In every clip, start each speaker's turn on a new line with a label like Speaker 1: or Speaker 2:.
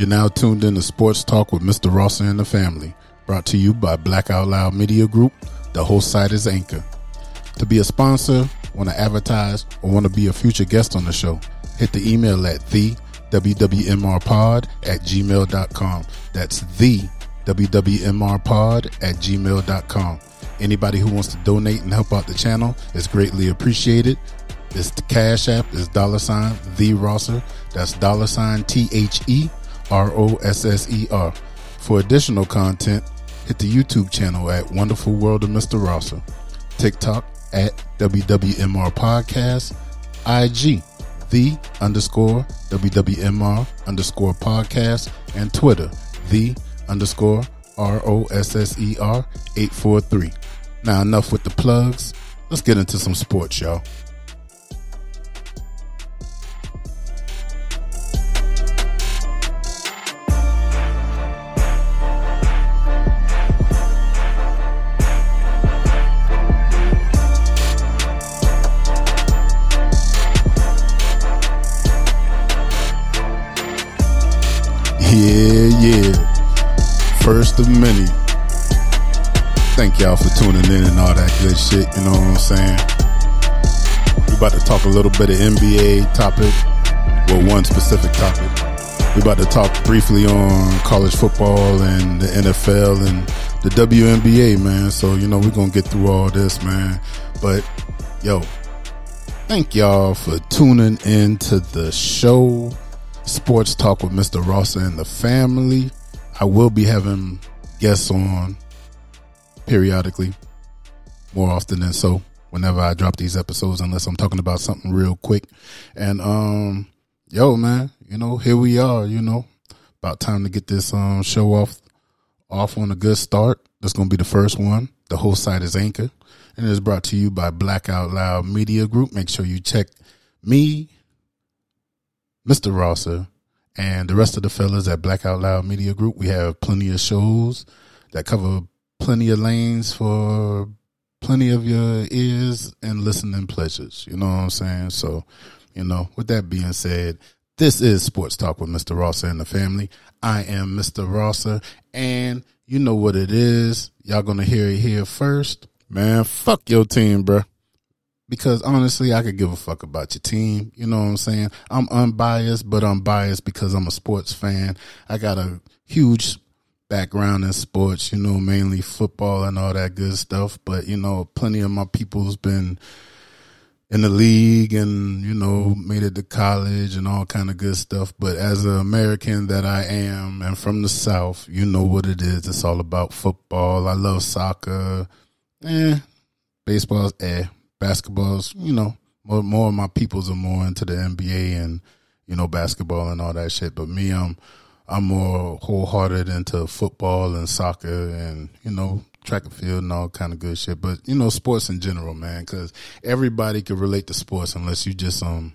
Speaker 1: You're now tuned in to Sports Talk with Mr. Rosser and the family, brought to you by Blackout Loud Media Group. The host site is Anchor. To be a sponsor, want to advertise, or want to be a future guest on the show, hit the email at the wwmrpod at gmail.com. That's the wwmrpod at gmail.com. Anybody who wants to donate and help out the channel is greatly appreciated. It's the Cash App is dollar sign the Rosser. That's dollar sign T H E R O S S E R. For additional content, hit the YouTube channel at Wonderful World of Mr. Rosser, TikTok at WWMR Podcast, IG the underscore WWMR underscore podcast, and Twitter the underscore R O S S E R 843. Now, enough with the plugs. Let's get into some sports, y'all. Y'all for tuning in and all that good shit. You know what I'm saying? We about to talk a little bit of NBA topic. Well, one specific topic. We about to talk briefly on college football and the NFL and the WNBA, man. So, you know, we're to get through all this, man. But, yo, thank y'all for tuning in to the show. Sports Talk with Mr. Rosser and the family. I will be having guests on periodically, more often than so, whenever I drop these episodes, unless I'm talking about something real quick. And, um, yo, man, you know, here we are, you know, about time to get this, um, show off, off on a good start. That's to be the first one. The whole site is Anchor and it is brought to you by Blackout Loud Media Group. Make sure you check me, Mr. Rosser, and the rest of the fellas at Blackout Loud Media Group. We have plenty of shows that cover plenty of lanes for plenty of your ears and listening pleasures. You know what I'm saying? So, you know, with that being said, this is Sports Talk with Mr. Rosser and the family. I am Mr. Rosser, and you know what it is. Y'all gonna hear it here first. Man, fuck your team, bruh because honestly, I could give a fuck about your team. You know what I'm saying? I'm unbiased, but I'm biased because I'm a sports fan. I got a huge background in sports, you know, mainly football and all that good stuff. But, you know, plenty of my people's been in the league and, you know, made it to college and all kind of good stuff. But as an American that I am and from the South, you know what it is. It's all about football. I love soccer. Eh, baseball's eh basketball's, you know, more more of my peoples are more into the NBA and you know basketball and all that shit. But me, I'm I'm more wholehearted into football and soccer and you know track and field and all kind of good shit. But you know sports in general, man, because everybody can relate to sports unless you just um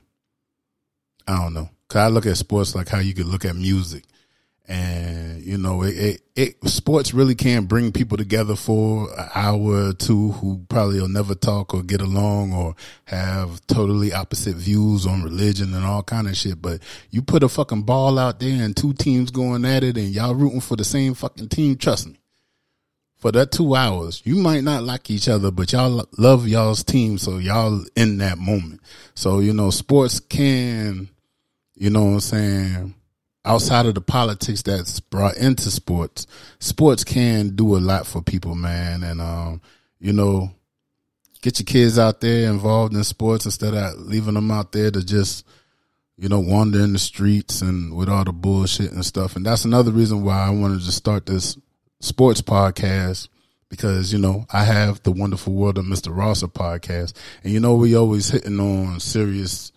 Speaker 1: I don't know. Cause I look at sports like how you could look at music and you know it, it, it, sports really can bring people together for an hour or two who probably will never talk or get along or have totally opposite views on religion and all kind of shit. But you put a fucking ball out there and two teams going at it and y'all rooting for the same fucking team trust me. For that two hours you might not like each other but y'all love y'all's team so y'all in that moment. So you know sports can you know what i'm saying outside of the politics that's brought into sports, sports can do a lot for people, man. And, um, you know, get your kids out there involved in sports instead of leaving them out there to just, you know, wander in the streets and with all the bullshit and stuff. And that's another reason why I wanted to start this sports podcast because, you know, I have the wonderful world of Mr. Rosser podcast. And, you know, we always hitting on serious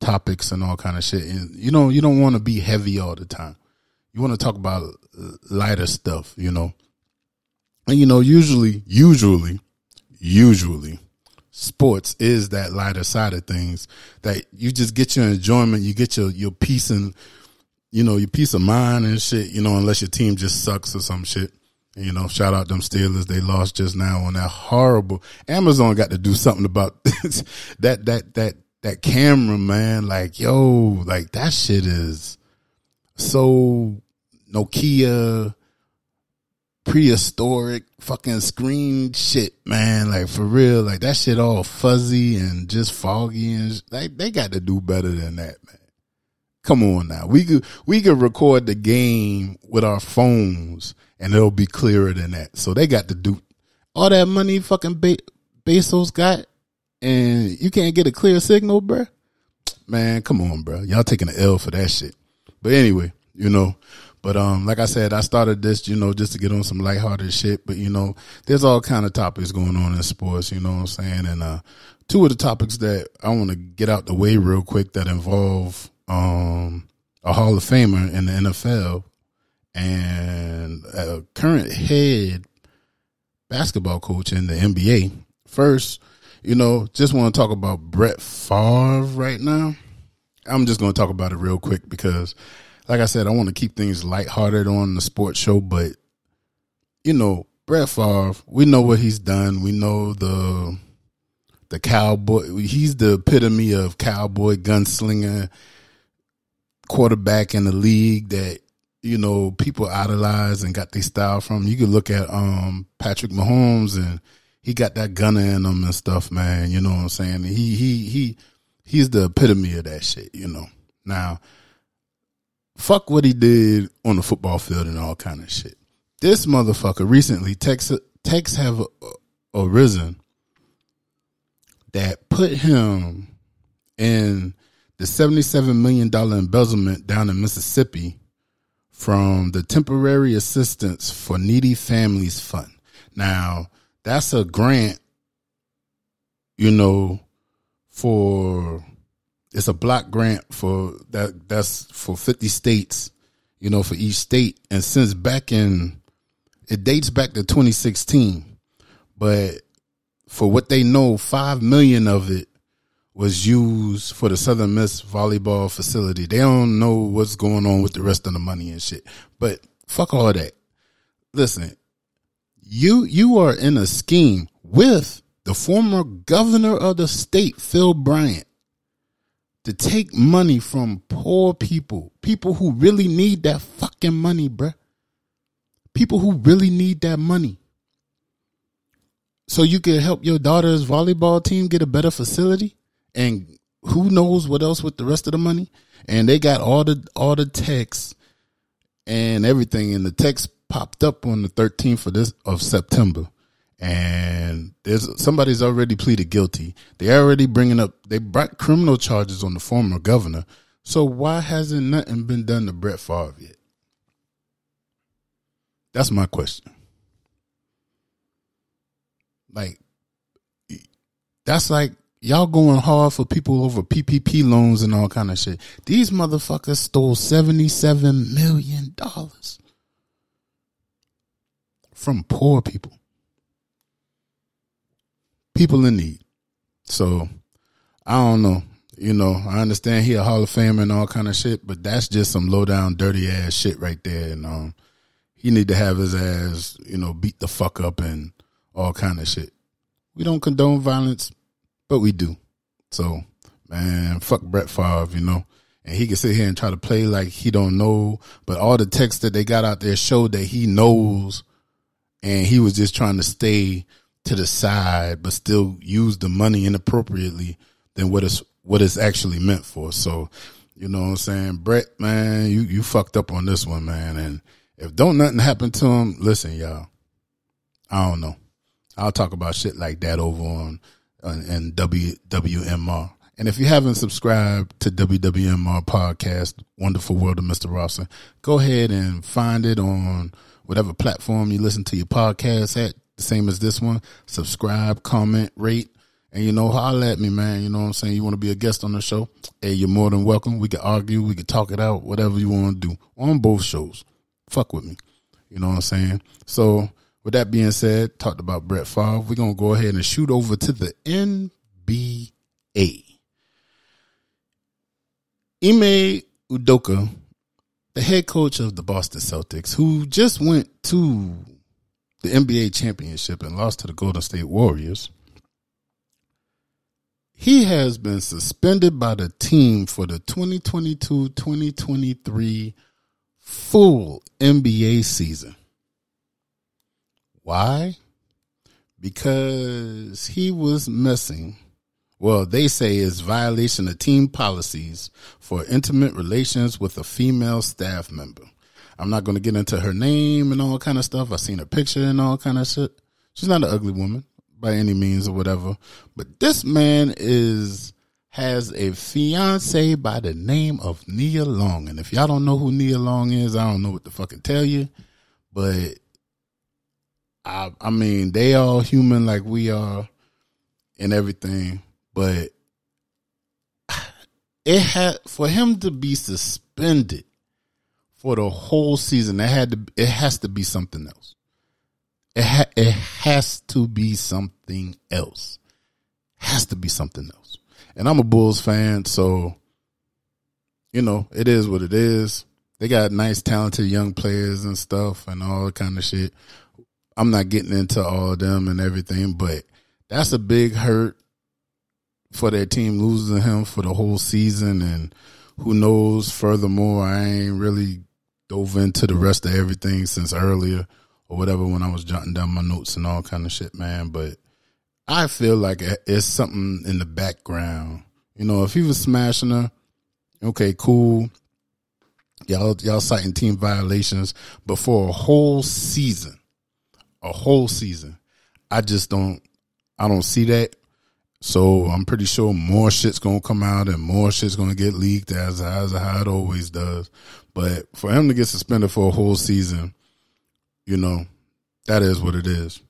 Speaker 1: topics and all kind of shit. And you know, you don't want to be heavy all the time. You want to talk about lighter stuff, you know. And you know, usually, usually, usually, sports is that lighter side of things that you just get your enjoyment, you get your your peace and you know your peace of mind and shit. You know, unless your team just sucks or some shit. You know, shout out them Steelers. They lost just now on that horrible. Amazon got to do something about that that that that camera, man, like, yo, like that shit is so Nokia prehistoric fucking screen shit, man. Like for real, like that shit all fuzzy and just foggy and like they got to do better than that, man. Come on now, we could we could record the game with our phones and it'll be clearer than that. So they got to do all that money fucking Be- Bezos got, and you can't get a clear signal, bruh. Man, come on, bro. Y'all taking an L for that shit. But anyway, you know, but um, like I said, I started this, you know, just to get on some lighthearted shit. But you know, there's all kind of topics going on in sports. You know what I'm saying? And uh, two of the topics that I want to get out the way real quick that involve um a Hall of Famer in the NFL and a current head basketball coach in the NBA. First, you know, just want to talk about Brett Favre right now. I'm just going to talk about it real quick because like I said, I want to keep things lighthearted on the sports show, but you know, Brett Favre, we know what he's done. We know the the cowboy. He's the epitome of cowboy gunslinger quarterback in the league that you know people idolize and got their style from. You could look at um Patrick Mahomes and he got that gunner in him and stuff, man. You know what I'm saying? He he he he's the epitome of that shit. You know. Now fuck what he did on the football field and all kind of shit. This motherfucker recently texts texts have arisen that put him in the $77 million embezzlement down in Mississippi from the Temporary Assistance for Needy Families Fund. Now, that's a grant, you know, for it's a block grant for that that's for 50 states you know for each state. And since back in it dates back to 2016 but for what they know 5 million of it was used for the southern miss volleyball facility. They don't know what's going on with the rest of the money and shit. But fuck all that. Listen you you are in a scheme with the former governor of the state phil bryant to take money from poor people, people who really need that fucking money, bruh. People who really need that money. So you could help your daughter's volleyball team get a better facility and who knows what else with the rest of the money. And they got all the all the texts and everything and the text popped up on the 13th of this of September and there's somebody's already pleaded guilty. They're already bringing up they brought criminal charges on the former governor. So why hasn't nothing been done to Brett Favre yet? That's my question. Like, that's like y'all going hard for people over PPP loans and all kind of shit. These motherfuckers stole seventy seven million dollars from poor people people in need. So I don't know. You know, I understand he a Hall of Famer and all kind of shit, but that's just some low down, dirty ass shit right there. And um, he need to have his ass, you know, beat the fuck up and all kind of shit. We don't condone violence, but we do. So, man, fuck Brett Favre, you know. And he can sit here and try to play like he don't know, but all the texts that they got out there showed that he knows, and he was just trying to stay to the side, but still use the money inappropriately than what it's what it's actually meant for. So, you know what I'm saying, Brett, man, you you fucked up on this one, man. And if don't nothing happen to him, listen, y'all. I don't know. I'll talk about shit like that over on and WWMR. And if you haven't subscribed to WWMR podcast, Wonderful World of Mr. Rosser, go ahead and find it on whatever platform you listen to your podcast at the same as this one. Subscribe, comment, rate, and you know, holler at me, man. You know what I'm saying? You want to be a guest on the show? Hey, you're more than welcome. We can argue, we can talk it out, whatever you want to do on both shows. Fuck with me. You know what I'm saying? So, with that being said, talked about Brett Favre. We're gonna go ahead and shoot over to the NBA. Ime Udoka, the head coach of the Boston Celtics, who just went to the NBA championship and lost to the Golden State Warriors, he has been suspended by the team for the 2022 2023 full NBA season. Why? Because he was messing. Well, they say it's violation of team policies for intimate relations with a female staff member. I'm not going to get into her name and all kind of stuff. I've seen her picture and all kind of shit. She's not an ugly woman by any means or whatever. But this man is has a fiance by the name of Nia Long. And if y'all don't know who Nia Long is, I don't know what to fucking tell you. But I I mean, they all human like we are and everything. But it had for him to be suspended for the whole season, it had to it has to be something else. It ha, it has to be something else. Has to be something else. And I'm a Bulls fan, so you know, it is what it is. They got nice, talented young players and stuff and all kind of shit. I'm not getting into all of them and everything, but that's a big hurt for their team losing him for the whole season. And who knows, furthermore, I ain't really dove into the rest of everything since earlier or whatever when I was jotting down my notes and all kind of shit, man. But I feel like it's something in the background. You know, if he was smashing her, okay, cool. Y'all, y'all citing team violations, but for a whole season, a whole season, I just don't, I don't see that. So I'm pretty sure more shit's gonna come out and more shit's gonna get leaked as as how it always does. But for him to get suspended for a whole season, you know, that is what it is.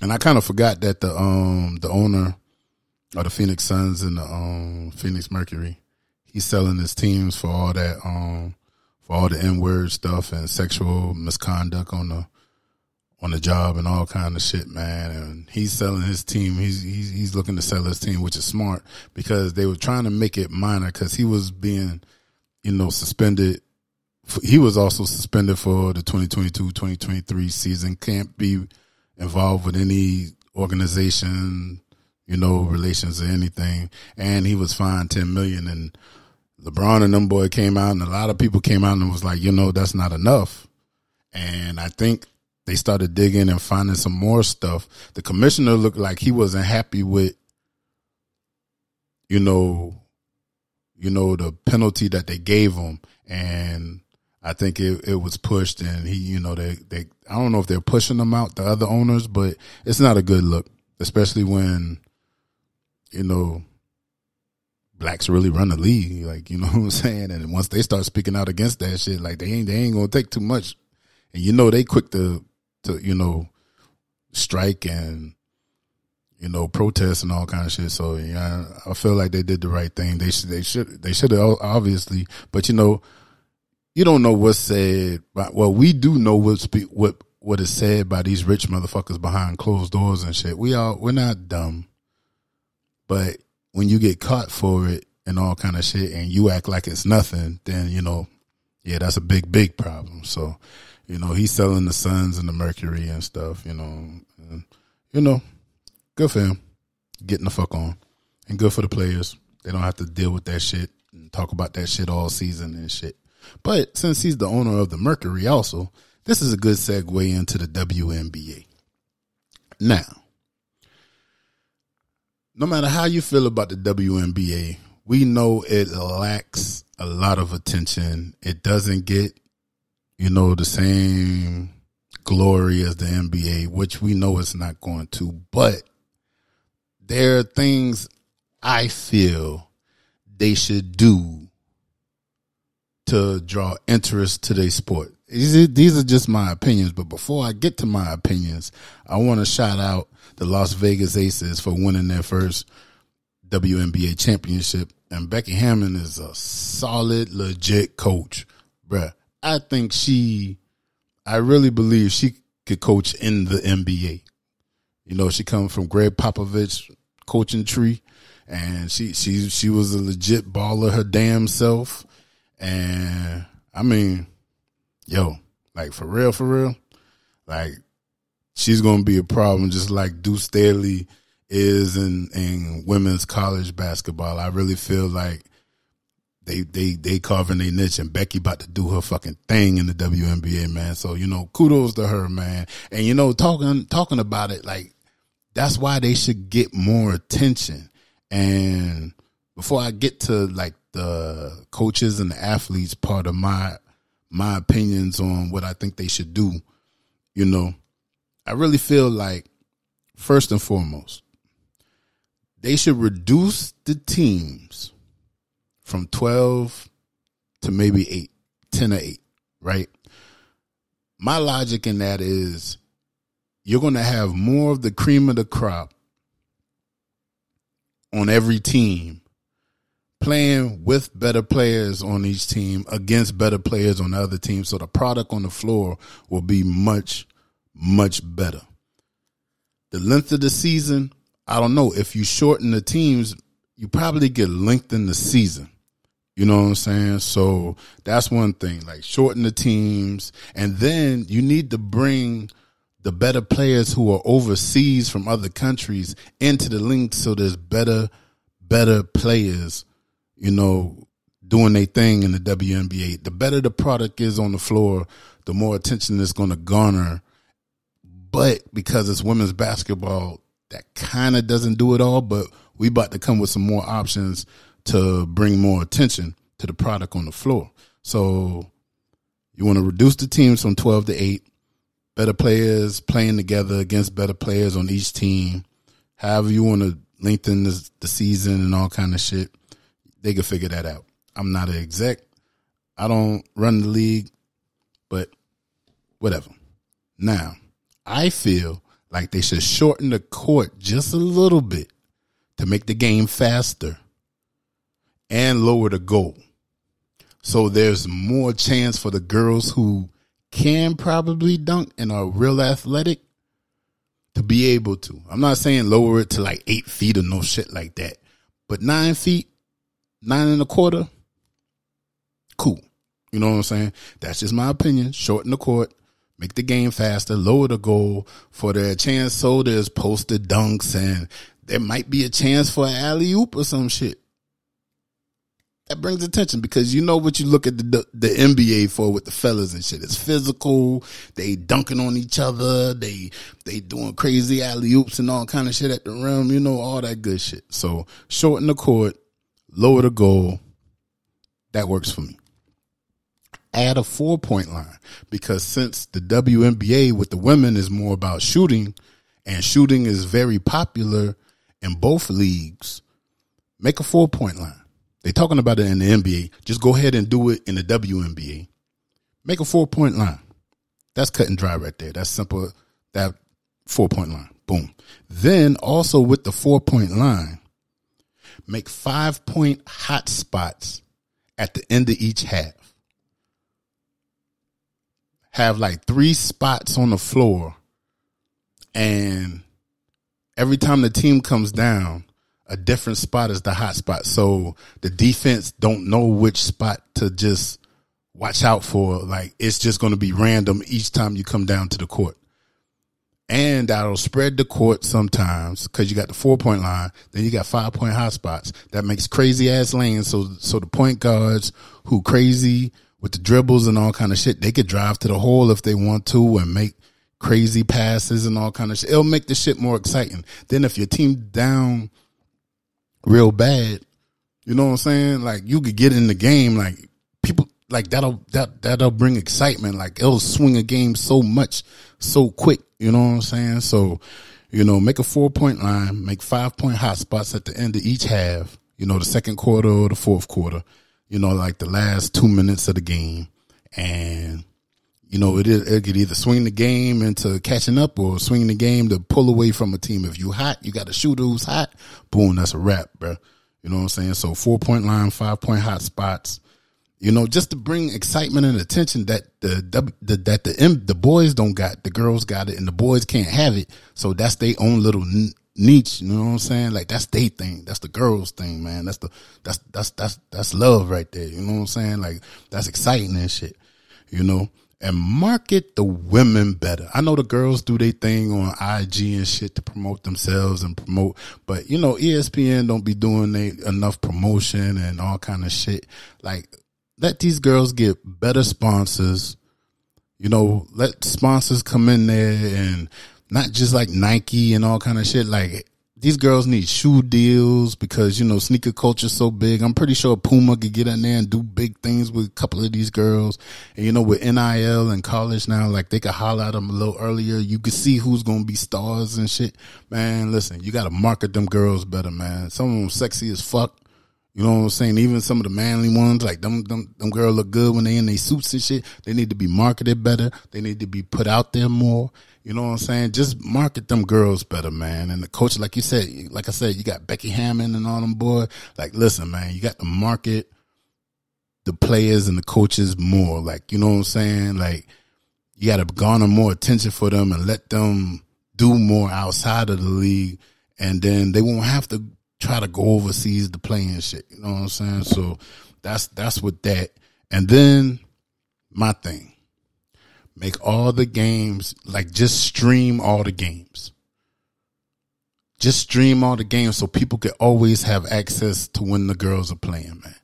Speaker 1: And I kind of forgot that the um the owner of the Phoenix Suns and the um Phoenix Mercury, he's selling his teams for all that um for all the N word stuff and sexual misconduct on the on the job and all kind of shit, man. And he's selling his team. He's he's he's looking to sell his team, which is smart because they were trying to make it minor because he was being, you know, suspended he was also suspended for the 2022-2023 season. Can't be involved with any organization, you know, relations or anything. And he was fined 10 million and LeBron and them boy came out and a lot of people came out and was like, you know, that's not enough. And I think they started digging and finding some more stuff. The commissioner looked like he wasn't happy with, you know, you know, the penalty that they gave him. And I think it, it was pushed and he, you know, they, they, I don't know if they're pushing them out, the other owners, but it's not a good look, especially when, you know, blacks really run the league. Like, you know what I'm saying? And once they start speaking out against that shit, like they ain't, they ain't to take too much. And you know, they quick to, to, you know, strike and, you know, protest and all kind of shit. So yeah, I feel like they did the right thing. They should, they should, they should have obviously, but you know, you don't know what's said. But, well, we do know what's what what is said by these rich motherfuckers behind closed doors and shit. We all we're not dumb, but when you get caught for it and all kind of shit, and you act like it's nothing, then you know, yeah, that's a big big problem. So, you know, he's selling the Suns and the Mercury and stuff. You know, and, you know, good for him getting the fuck on, and good for the players. They don't have to deal with that shit and talk about that shit all season and shit. But since he's the owner of the Mercury also, this is a good segue into the WNBA. Now, no matter how you feel about the WNBA, we know it lacks a lot of attention. It doesn't get, you know, the same glory as the NBA, which we know it's not going to. But there are things I feel they should do to draw interest to their sport. These are just my opinions, but before I get to my opinions, I want to shout out the Las Vegas Aces for winning their first WNBA championship. And Becky Hammon is a solid, legit coach, bruh. I think she, I really believe she could coach in the NBA. You know, she comes from Gregg Popovich coaching tree, and she she she was a legit baller her damn self. And I mean, yo, like for real, for real, like she's gonna be a problem, just like Deuce Staley is in in women's college basketball. I really feel like they they they carving their niche and Becky about to do her fucking thing in the WNBA, man. So, you know, kudos to her, man. And you know, talking talking about it, like that's why they should get more attention. And before I get to like the coaches and the athletes part of my my opinions on what I think they should do, you know, I really feel like first and foremost, they should reduce the teams from 12 to maybe 8, 10 or 8, right? My logic in that is you're going to have more of the cream of the crop on every team playing with better players on each team against better players on the other team. So the product on the floor will be much much better. The length of the season i don't know. If you shorten the teams you probably get lengthened the season you know what I'm saying? So that's one thing, like shorten the teams. And then you need to bring the better players who are overseas from other countries into the link so there's better, better players, you know, doing their thing in the WNBA. The better the product is on the floor, the more attention it's going to garner. But because it's women's basketball, that kind of doesn't do it all. But we about to come with some more options to bring more attention to the product on the floor. So you want to reduce the teams from 12 to 8, better players playing together against better players on each team. However you want to lengthen the, the season and all kind of shit, they can figure that out. I'm not an exec. I don't run the league, but whatever. Now, I feel like they should shorten the court just a little bit to make the game faster and lower the goal. So there's more chance for the girls who can probably dunk and are real athletic to be able to. I'm not saying lower it to like eight feet or no shit like that, but nine feet, nine and a quarter, cool. You know what I'm saying? That's just my opinion. Shorten the court, make the game faster, lower the goal for the chance so there's posted dunks and there might be a chance for an alley oop or some shit that brings attention because you know what you look at the the NBA for with the fellas and shit. It's physical. They dunking on each other. They they doing crazy alley oops and all kind of shit at the rim. You know all that good shit. So shorten the court, lower the goal. That works for me. Add a four point line because since the WNBA with the women is more about shooting, and shooting is very popular in both leagues, make a four point line they're talking about it in the NBA. Just go ahead and do it in the WNBA. Make a four point line. That's cut and dry right there. That's simple. That four point line. Boom. Then also with the four point line, make five point hot spots at the end of each half. Have like three spots on the floor and every time the team comes down, a different spot is the hot spot. So the defense don't know which spot to just watch out for. Like it's just going to be random each time you come down to the court. And that'll spread the court sometimes because you got the four point line, then you got five point hot spots. That makes crazy ass lanes. So, so the point guards who crazy with the dribbles and all kind of shit, they could drive to the hole if they want to and make crazy passes and all kind of shit. It'll make the shit more exciting. Then if your team down real bad, you know what I'm saying? Like you could get in the game, like people like that'll that that'll bring excitement. Like it'll swing a game so much, so quick. You know what I'm saying? So, you know, make a four point line, make five point hot spots at the end of each half. You know, the second quarter or the fourth quarter. You know, like the last two minutes of the game, and you know, it, it could either swing the game into catching up or swing the game to pull away from a team. If you hot, you got a shooter who's hot. Boom, that's a wrap, bro. You know what I'm saying? So four point line, five point hot spots. You know, just to bring excitement and attention that the, the that the the boys don't got, the girls got it, and the boys can't have it. So that's their own little niche. You know what I'm saying? Like that's their thing. That's the girls' thing, man. That's the that's that's that's that's love right there. You know what I'm saying? Like that's exciting and shit. You know, and market the women better. I know the girls do their thing on IG and shit to promote themselves and promote, but you know, ESPN don't be doing they, enough promotion and all kind of shit. Like, let these girls get better sponsors. You know, let sponsors come in there and not just like Nike and all kind of shit. Like, these girls need shoe deals because you know sneaker culture's so big. I'm pretty sure Puma could get in there and do big things with a couple of these girls. And you know, with NIL and college now, like they could holler at them a little earlier. You could see who's gonna be stars and shit. Man, listen, you got to market them girls better, man. Some of them sexy as fuck. You know what I'm saying? Even some of the manly ones, like them, them, them girls look good when they in their suits and shit. They need to be marketed better. They need to be put out there more. You know what I'm saying? Just market them girls better, man. And the coach, like you said, like I said, you got Becky Hammon and all them boy. Like, listen, man, you got to market the players and the coaches more. Like, you know what I'm saying? Like, you got to garner more attention for them and let them do more outside of the league. And then they won't have to try to go overseas to play and shit. You know what I'm saying? So that's, that's what that. And then my thing Make all the games, like just stream all the games. Just stream all the games so people can always have access to when the girls are playing, man.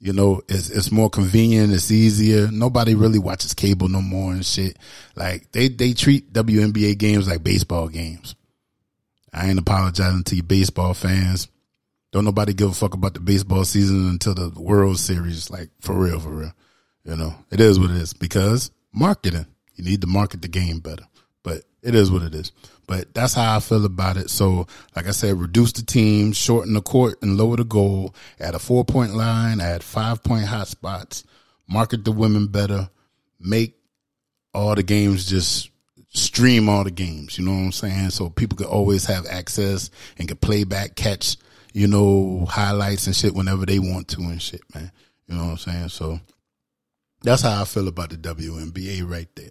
Speaker 1: You know, it's it's more convenient, it's easier. Nobody really watches cable no more and shit. Like they they treat WNBA games like baseball games. I ain't apologizing to you baseball fans. Don't nobody give a fuck about the baseball season until the World Series, like for real, for real. You know, it is what it is because marketing. You need to market the game better, but it is what it is. But that's how I feel about it. So, like I said, reduce the team, shorten the court, and lower the goal. Add a four point line, add five point hot spots, market the women better, make all the games just stream all the games. You know what I'm saying? So people could always have access and can play back, catch, you know, highlights and shit whenever they want to and shit, man. You know what I'm saying? So that's how I feel about the WNBA right there.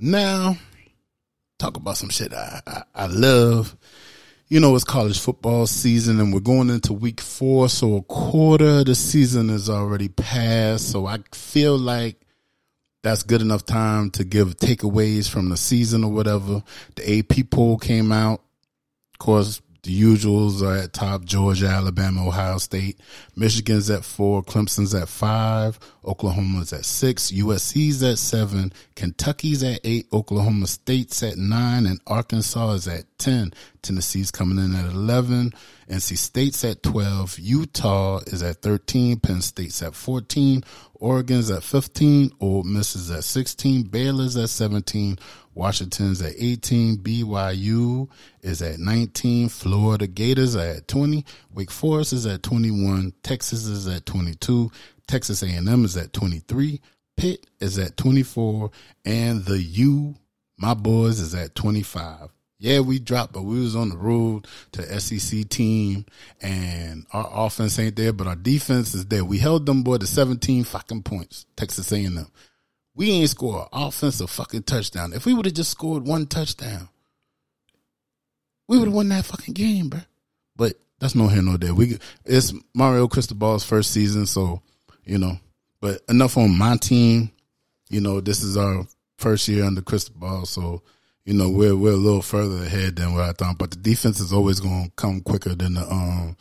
Speaker 1: Now, talk about some shit I, I, I love. You know, it's college football season and we're going into week four. So a quarter of the season is already passed. So I feel like that's good enough time to give takeaways from the season or whatever. The AP poll came out. Of course, the usuals are at top Georgia, Alabama, Ohio State. Michigan's at four. Clemson's at five. Oklahoma's at six. USC's at seven. Kentucky's at eight. Oklahoma State's at nine. And Arkansas is at 10. Tennessee's coming in at 11. NC State's at 12. Utah is at 13. Penn State's at 14. Oregon's at 15. Ole Miss is at 16. Baylor's at 17. Washington's at 18. BYU is at 19. Florida Gators are at 20. Wake Forest is at 21. Texas is at 22. Texas A&M is at 23. Pitt is at 24. And the U, my boys, is at 25. Yeah, we dropped, but we was on the road to SEC team, and our offense ain't there, but our defense is there. We held them boy to 17 fucking points, Texas A&M. We ain't score an offensive fucking touchdown. If we would have just scored one touchdown, we would have won that fucking game, bro. But that's no here, no there. We it's Mario Cristobal's first season, so you know. But enough on my team. You know, this is our first year under Cristobal, so you know we're we're a little further ahead than what I thought. But the defense is always going to come quicker than the um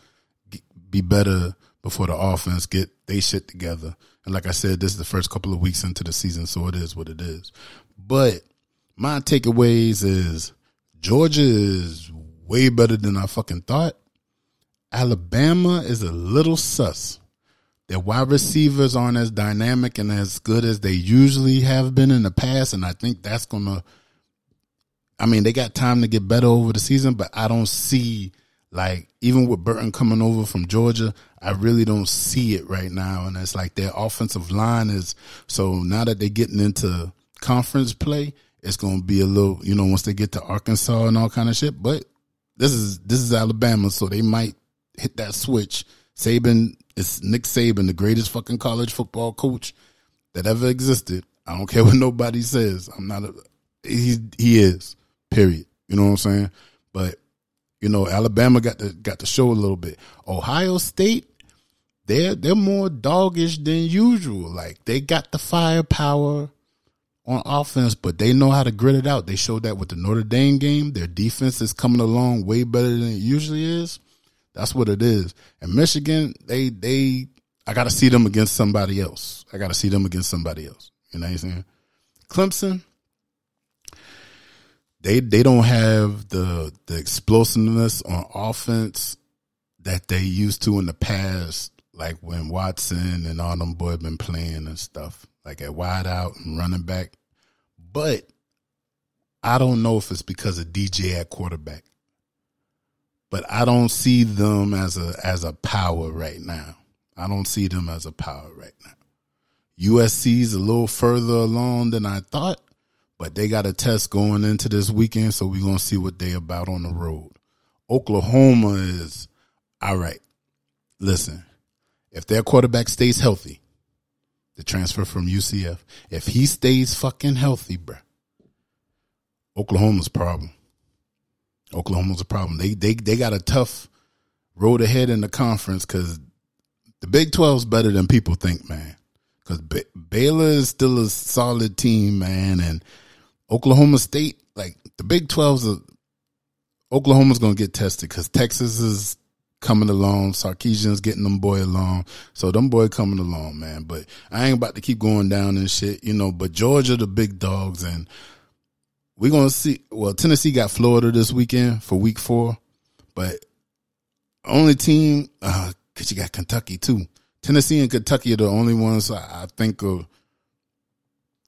Speaker 1: be better before the offense get they shit together. And like I said, this is the first couple of weeks into the season, so it is what it is. But my takeaways is Georgia is way better than I fucking thought. Alabama is a little sus. Their wide receivers aren't as dynamic and as good as they usually have been in the past, and I think that's gonna. I mean, they got time to get better over the season, but I don't see like even with Burton coming over from Georgia, I really don't see it right now. And it's like their offensive line is so now that they're getting into conference play, it's gonna be a little, you know, once they get to Arkansas and all kind of shit. But this is this is Alabama, so they might hit that switch. Saban is Nick Saban, the greatest fucking college football coach that ever existed. I don't care what nobody says. I'm not a he he is. Period. You know what I'm saying? But you know, Alabama got to got to show a little bit. Ohio State, they're they're more doggish than usual. Like they got the firepower. on offense, but they know how to grit it out. They showed that with the Notre Dame game. Their defense is coming along way better than it usually is. That's what it is. And Michigan, they they I got to see them against somebody else. I got to see them against somebody else. You know what I'm saying? Clemson, they they don't have the the explosiveness on offense that they used to in the past, like when Watson and all them boys been playing and stuff, like at wide out and running back. But I don't know if it's because of DJ at quarterback. But I don't see them as a as a power right now. I don't see them as a power right now. USC's a little further along than I thought, but they got a test going into this weekend, so we're gonna see what they about on the road. Oklahoma is all right. Listen, if their quarterback stays healthy, the transfer from UCF, if he stays fucking healthy, bruh, Oklahoma's problem. Oklahoma's a problem. They they they got a tough road ahead in the conference because the Big 12 is better than people think, man. Because Baylor is still a solid team, man, and Oklahoma State, like the Big 12's a, Oklahoma's gonna get tested because Texas is coming along. Sarkisian's getting them boy along. So them boy coming along, man. But I ain't about to keep going down and shit, you know. But Georgia, the big dogs, and we're gonna see. Well, Tennessee got Florida this weekend for Week Four, but only team uh, because you got Kentucky too. Tennessee and Kentucky are the only ones I, I think of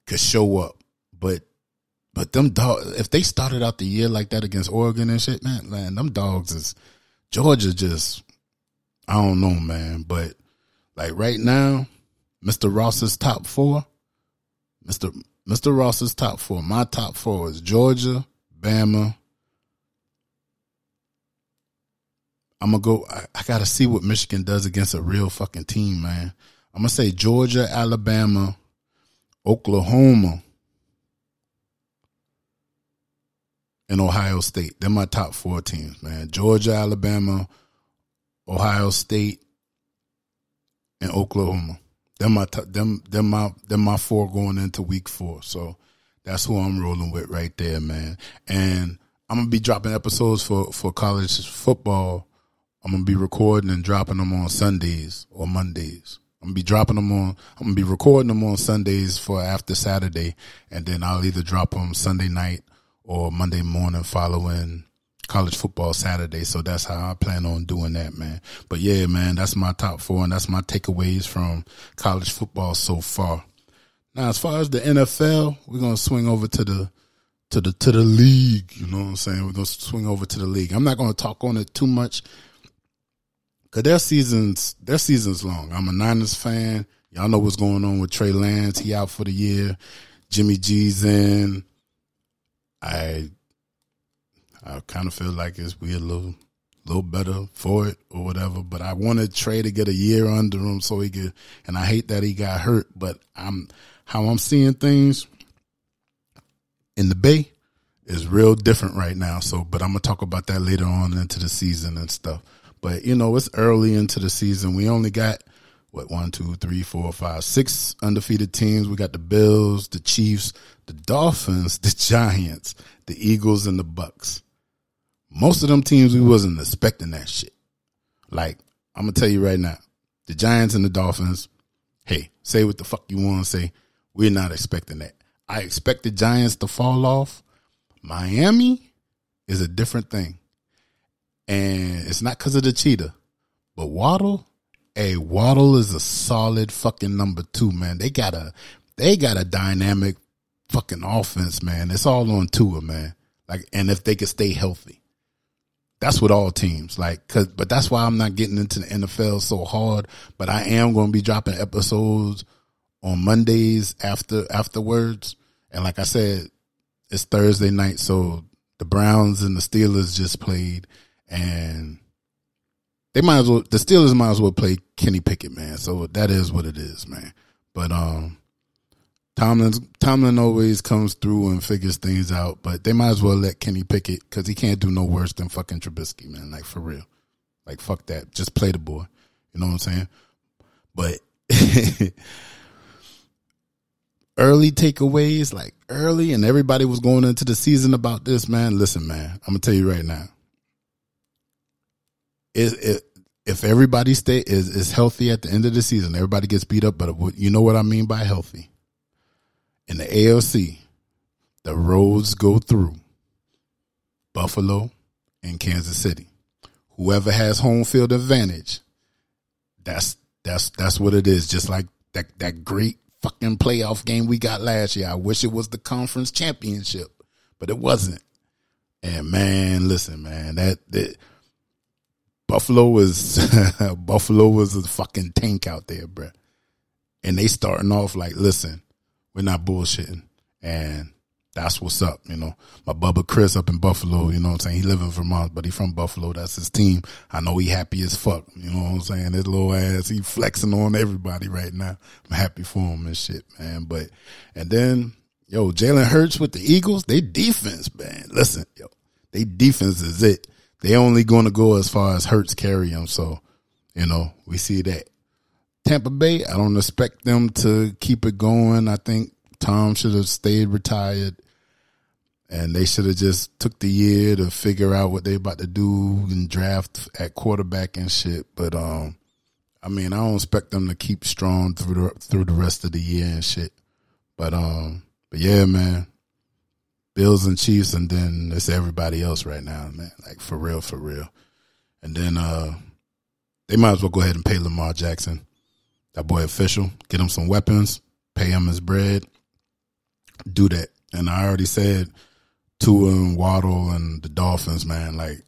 Speaker 1: could show up. But but them dogs, if they started out the year like that against Oregon and shit, man, man, them dogs is Georgia just I don't know, man. But like right now, Mr. Ross's top four, Mr. Mr. Ross's top four. My top four is Georgia, Bama, I'm gonna go. I, I got to see what Michigan does against a real fucking team, man. I'm gonna say Georgia, Alabama, Oklahoma, and Ohio State. They're my top four teams, man. Georgia, Alabama, Ohio State, and Oklahoma. They're my t- them them my them my four going into week four. So that's who I'm rolling with right there, man. And I'm gonna be dropping episodes for for college football I'm gonna be recording and dropping them on Sundays or Mondays. I'm gonna be dropping them on. I'm gonna be recording them on Sundays for after Saturday, and then I'll either drop them Sunday night or Monday morning following college football Saturday. So that's how I plan on doing that, man. But yeah, man, that's my top four, and that's my takeaways from college football so far. Now, as far as the NFL, we're gonna swing over to the to the to the league. You know what I'm saying? We're gonna swing over to the league. I'm not gonna talk on it too much Cause their seasons, their season's long. I'm a Niners fan. Y'all know what's going on with Trey Lance. He out for the year. Jimmy G's in. I, I kind of feel like it's we a little, little better for it or whatever. But I wanted Trey to get a year under him so he could. And I hate that he got hurt. But I'm how I'm seeing things in the Bay is real different right now. So, but I'm gonna talk about that later on into the season and stuff. But you know, it's early into the season. We only got what one, two, three, four, five, six undefeated teams. We got the Bills, the Chiefs, the Dolphins, the Giants, the Eagles, and the Bucs. Most of them teams we wasn't expecting that shit. Like I'm gonna tell you right now, the Giants and the Dolphins. Hey, say what the fuck you want to say. We're not expecting that. I expect the Giants to fall off. Miami is a different thing and it's not because of the cheetah, but Waddle. Hey, Waddle is a solid fucking number two, man. They got a they got a dynamic fucking offense, man. It's all on Tua, man. Like, and if they could stay healthy, that's what all teams. Like, cause, but that's why I'm not getting into the NFL so hard. But I am going to be dropping episodes on Mondays after afterwards. And like I said, it's Thursday night, so the Browns and the Steelers just played, and they might as well the Steelers might as well play Kenny Pickett, man. So that is what it is, man. But um Tomlin Tomlin always comes through and figures things out, but they might as well let Kenny Pickett because he can't do no worse than fucking Trubisky, man. Like for real, like fuck that. Just play the boy. You know what I'm saying? But early takeaways, like early, and everybody was going into the season about this, man. Listen, man, I'm gonna tell you right now. It, if everybody stay is is healthy at the end of the season, everybody gets beat up. But you know what I mean by healthy. In the AFC, the roads go through Buffalo and Kansas City. Whoever has home field advantage, that's that's that's what it is. Just like that that great fucking playoff game we got last year. I wish it was the conference championship, but it wasn't. And man, listen, man, that, that Buffalo was Buffalo was a fucking tank out there, bro. And they starting off like, listen, we're not bullshitting, and that's what's up, you know. My Bubba Chris up in Buffalo, you know what I'm saying? He live in Vermont, but he from Buffalo. That's his team. I know he happy as fuck, you know what I'm saying? His little ass, he flexing on everybody right now. I'm happy for him and shit, man. But, and then, yo, Jalen Hurts with the Eagles, they defense, man. Listen, yo, they defense is it. They only going to go as far as Hurts carry them. So, you know, we see that. Tampa Bay, I don't expect them to keep it going. I think Tom should have stayed retired and they should have just took the year to figure out what they about to do and draft at quarterback and shit. But um, I mean, I don't expect them to keep strong through the through the rest of the year and shit. But um, but yeah, man, Bills and Chiefs, and then it's everybody else right now, man. Like for real, for real. And then uh, they might as well go ahead and pay Lamar Jackson, that boy official, get him some weapons, pay him his bread, do that. And I already said Tua and Waddle and the Dolphins, man. Like,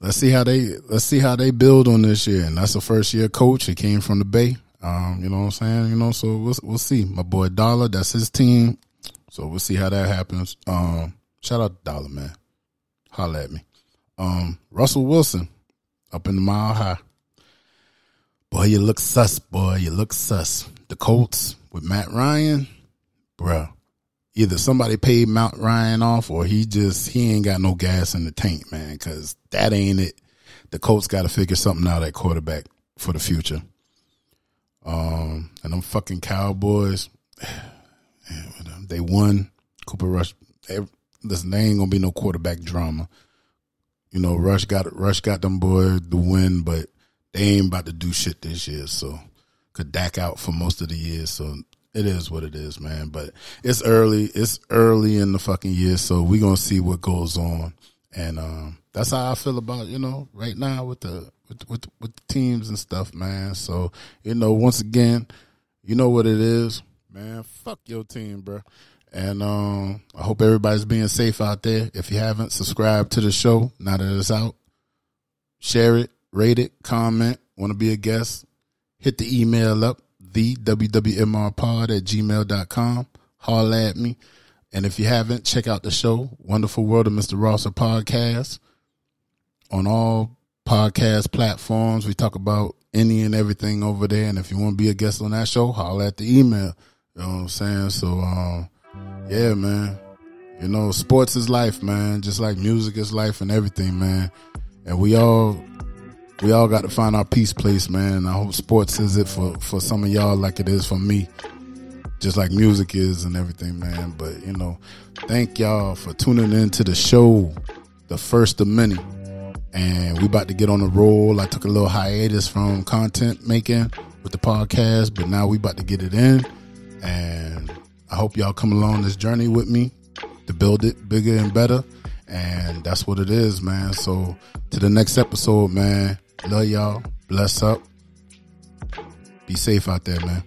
Speaker 1: let's see how they let's see how they build on this year. And that's a first year coach. He came from the Bay. Um, you know what I'm saying? You know, so we'll we'll see. My boy Dollar, that's his team. So we'll see how that happens. Um, shout out to Dollar, man. Holla at me. Um, Russell Wilson up in the mile high. Boy, you look sus, boy. You look sus. The Colts with Matt Ryan, bruh either somebody paid Matt Ryan off or he just he ain't got no gas in the tank, man. Because that ain't it. The Colts got to figure something out at quarterback for the future. Um, and them fucking Cowboys, they won. Cooper Rush, listen, there ain't gonna be no quarterback drama. You know, Rush got Rush got them boys the win, but they ain't about to do shit this year. So could Dak out for most of the year. So it is what it is, man. But it's early. It's early in the fucking year, so we gonna see what goes on, and um, that's how I feel about you know right now with the with with with the teams and stuff, man. So you know, once again, you know what it is, man. Fuck your team, bro. And um, I hope everybody's being safe out there. If you haven't subscribed to the show, now that it's out, share it, rate it, comment. Want to be a guest? Hit the email up the WWMR at gmail.com. Holla at me. And if you haven't, check out the show, Wonderful World of Mr. Rosser podcast on all podcast platforms. We talk about any and everything over there. And if you want to be a guest on that show, holla at the email. You know what I'm saying? So, um, yeah, man. You know, sports is life, man. Just like music is life and everything, man. And we all we all got to find our peace place, man. I hope sports is it for, for some of y'all like it is for me. Just like music is and everything, man. But, you know, thank y'all for tuning in to the show, the first of many. And we about to get on the roll. I took a little hiatus from content making with the podcast, but now we about to get it in. And I hope y'all come along this journey with me to build it bigger and better. And that's what it is, man. So to the next episode, man. Love y'all. Bless up. Be safe out there, man.